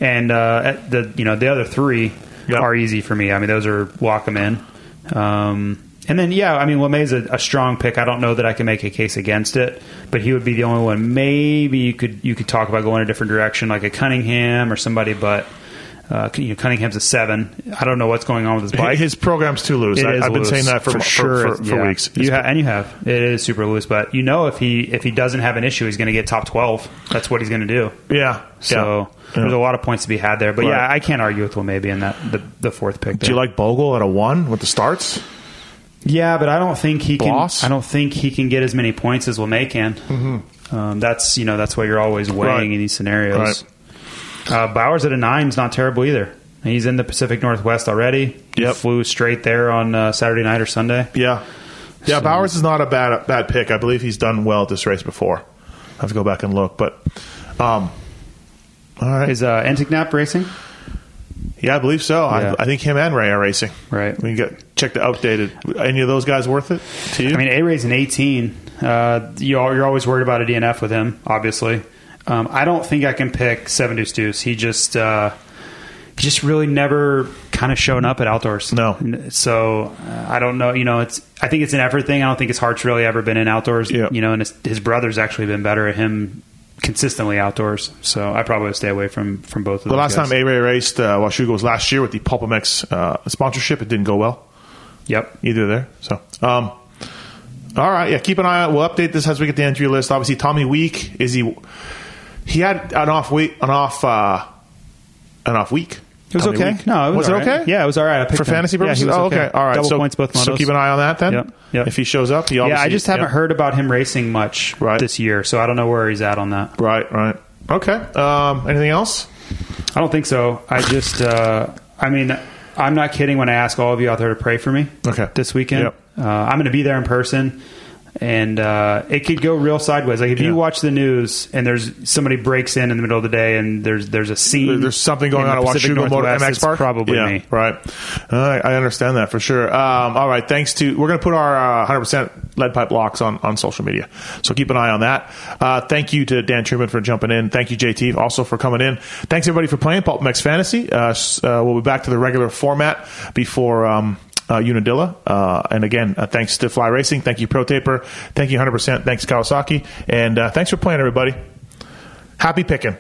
and uh, at the you know the other three Yep. are easy for me. I mean, those are walk them in. Um, and then yeah, I mean, LaMay's a, a strong pick. I don't know that I can make a case against it, but he would be the only one. Maybe you could you could talk about going a different direction, like a Cunningham or somebody, but. Uh, you know, Cunningham's a seven. I don't know what's going on with his bike. His program's too loose. It I, I've been saying that for for, sure for, for yeah. weeks. You ha- and you have it is super loose, but you know if he if he doesn't have an issue, he's going to get top twelve. That's what he's going to do. yeah. So yeah. there's a lot of points to be had there. But yeah, I can't argue with Will maybe in that the, the fourth pick. Do you like Bogle at a one with the starts? Yeah, but I don't think he can. I don't think he can get as many points as LaMay can. Um, that's you know that's why you're always weighing Mm-hmm. Right. in these scenarios. Uh, Bowers at a nine is not terrible either. He's in the Pacific Northwest already. He Yep. flew straight there on uh, Saturday night or Sunday. Yeah. Yeah, Bowers is not a bad bad pick. I believe he's done well at this race before. I have to go back and look, but um, all right. Is uh, Enticknap racing? Yeah, I believe so. Yeah. I, I think him and Ray are racing. Right. We can get check the updated. Any of those guys worth it to you? I mean, A Ray's an 18. Uh, you are, you're always worried about a DNF with him, obviously. Um, I don't think I can pick Seven Deuce Deuce. He just uh, he just really never kind of shown up at outdoors. No. So uh, I don't know. You know, it's I think it's an effort thing. I don't think his heart's really ever been in outdoors. Yeah. You know, and his, his brother's actually been better at him consistently outdoors. So I probably would stay away from from both of them. the last guys. time A Ray raced uh, Washougal was last year with the PulpMX uh, sponsorship. It didn't go well Yep. either there. So, um, all right, yeah. Keep an eye out. We'll update this as we get the entry list. Obviously, Tommy Week is he? He had an off week, an off, uh, an off week. It was okay. Week. No, it was, it all right. okay? Yeah, it was all right. I picked for him. fantasy Yeah, he purposes. was oh, okay, all right. Double so, points both so keep an eye on that then. Yep, yep. If he shows up, he Yeah, I just haven't yeah. heard about him racing much Right. this year, so I don't know where he's at on that. Right, right. Okay. Um, anything else? I don't think so. I just, uh, I mean, I'm not kidding when I ask all of you out there to pray for me. Okay. This weekend, Yep. uh, I'm going to be there in person, and uh, it could go real sideways. Like if Yeah. you watch the news and there's somebody breaks in in the middle of the day and there's there's a scene, There's something going on at Pacific Washougal Motor MX Park. Probably yeah, me. Right. Uh, I understand that for sure. Um, all right. Thanks to we're going to put our uh, 100% lead pipe locks on on social media, so keep an eye on that. Uh, thank you to Dan Truman for jumping in. Thank you JT also for coming in. Thanks everybody for playing PulpMX Fantasy. Uh, uh, we'll be back to the regular format before. Um, Unadilla. Uh, and again, uh, thanks to Fly Racing. Thank you, Pro Taper. Thank you, 100%. Thanks, Kawasaki. And uh, thanks for playing, everybody. Happy picking.